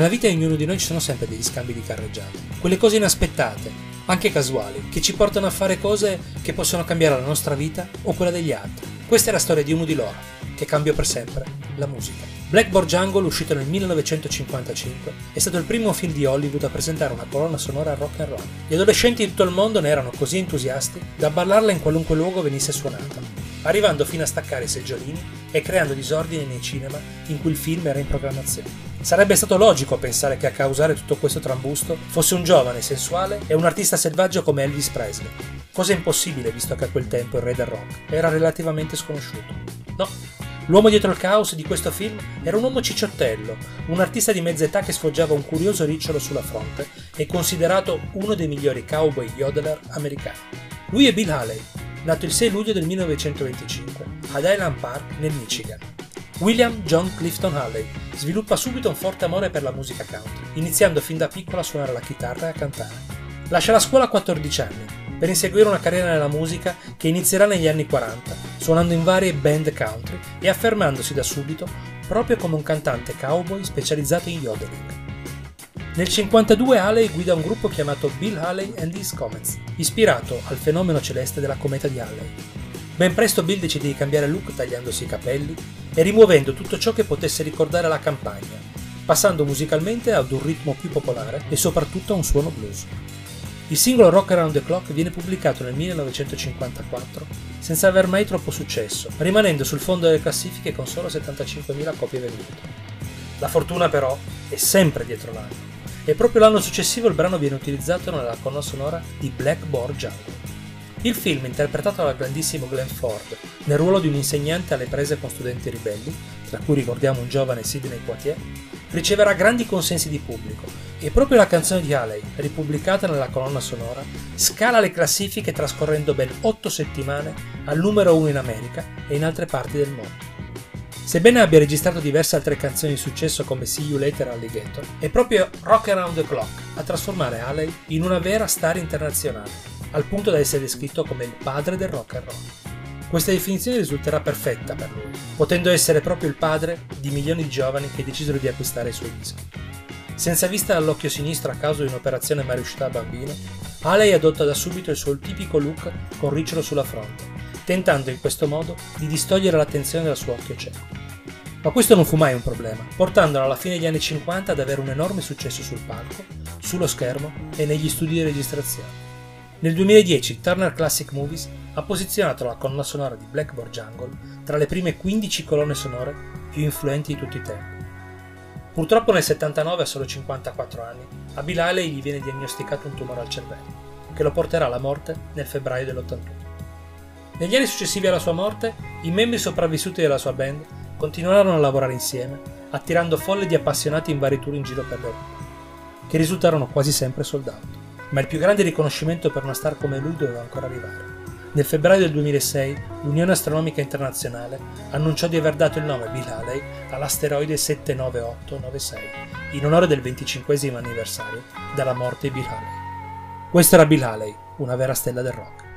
Nella vita di ognuno di noi ci sono sempre degli scambi di carreggiate, quelle cose inaspettate, anche casuali, che ci portano a fare cose che possono cambiare la nostra vita o quella degli altri. Questa è la storia di uno di loro, che cambiò per sempre la musica. Blackboard Jungle, uscito nel 1955, è stato il primo film di Hollywood a presentare una colonna sonora rock and roll. Gli adolescenti di tutto il mondo ne erano così entusiasti da ballarla in qualunque luogo venisse suonata, arrivando fino a staccare i seggiolini e creando disordini nei cinema in cui il film era in programmazione. Sarebbe stato logico pensare che a causare tutto questo trambusto fosse un giovane sensuale e un artista selvaggio come Elvis Presley. Cosa impossibile visto che a quel tempo il re del rock era relativamente sconosciuto. No, l'uomo dietro il caos di questo film era un uomo cicciottello, un artista di mezza età che sfoggiava un curioso ricciolo sulla fronte e considerato uno dei migliori cowboy yodeler americani. Lui è Bill Haley, nato il 6 luglio del 1925 ad Highland Park nel Michigan. William John Clifton Halley sviluppa subito un forte amore per la musica country, iniziando fin da piccolo a suonare la chitarra e a cantare. Lascia la scuola a 14 anni per inseguire una carriera nella musica che inizierà negli anni 40, suonando in varie band country e affermandosi da subito proprio come un cantante cowboy specializzato in yodeling. Nel 52 Haley guida un gruppo chiamato Bill Haley and His Comets, ispirato al fenomeno celeste della cometa di Halley. Ben presto Bill decide di cambiare look tagliandosi i capelli e rimuovendo tutto ciò che potesse ricordare la campagna, passando musicalmente ad un ritmo più popolare e soprattutto a un suono blues. Il singolo Rock Around the Clock viene pubblicato nel 1954 senza aver mai troppo successo, rimanendo sul fondo delle classifiche con solo 75.000 copie vendute. La fortuna però è sempre dietro l'anno e proprio l'anno successivo il brano viene utilizzato nella colonna sonora di Blackboard Jungle. Il film, interpretato dal grandissimo Glenn Ford nel ruolo di un insegnante alle prese con studenti ribelli, tra cui ricordiamo un giovane Sidney Poitier, riceverà grandi consensi di pubblico e proprio la canzone di Haley, ripubblicata nella colonna sonora, scala le classifiche trascorrendo ben 8 settimane al numero 1 in America e in altre parti del mondo. Sebbene abbia registrato diverse altre canzoni di successo come See You Later Alligator, è proprio Rock Around the Clock a trasformare Haley in una vera star internazionale al punto da essere descritto come il padre del rock and roll. Questa definizione risulterà perfetta per lui, potendo essere proprio il padre di milioni di giovani che decisero di acquistare i suoi dischi. Senza vista dall'occhio sinistro a causa di un'operazione mai riuscita a bambino, Haley adotta da subito il suo tipico look con ricciolo sulla fronte, tentando in questo modo di distogliere l'attenzione dal suo occhio cieco. Ma questo non fu mai un problema, portandolo alla fine degli anni 50 ad avere un enorme successo sul palco, sullo schermo e negli studi di registrazione. Nel 2010 Turner Classic Movies ha posizionato la colonna sonora di Blackboard Jungle tra le prime 15 colonne sonore più influenti di tutti i tempi. Purtroppo nel 79, a solo 54 anni, a Bill Haley gli viene diagnosticato un tumore al cervello, che lo porterà alla morte nel febbraio dell'81. Negli anni successivi alla sua morte, i membri sopravvissuti della sua band continuarono a lavorare insieme, attirando folle di appassionati in vari tour in giro per l'Europa, che risultarono quasi sempre soldati ma il più grande riconoscimento per una star come lui doveva ancora arrivare. Nel febbraio del 2006 l'Unione Astronomica Internazionale annunciò di aver dato il nome Bill Haley all'asteroide 79896 in onore del 25 anniversario dalla morte di Bill Haley. Questo era Bill Haley, una vera stella del rock.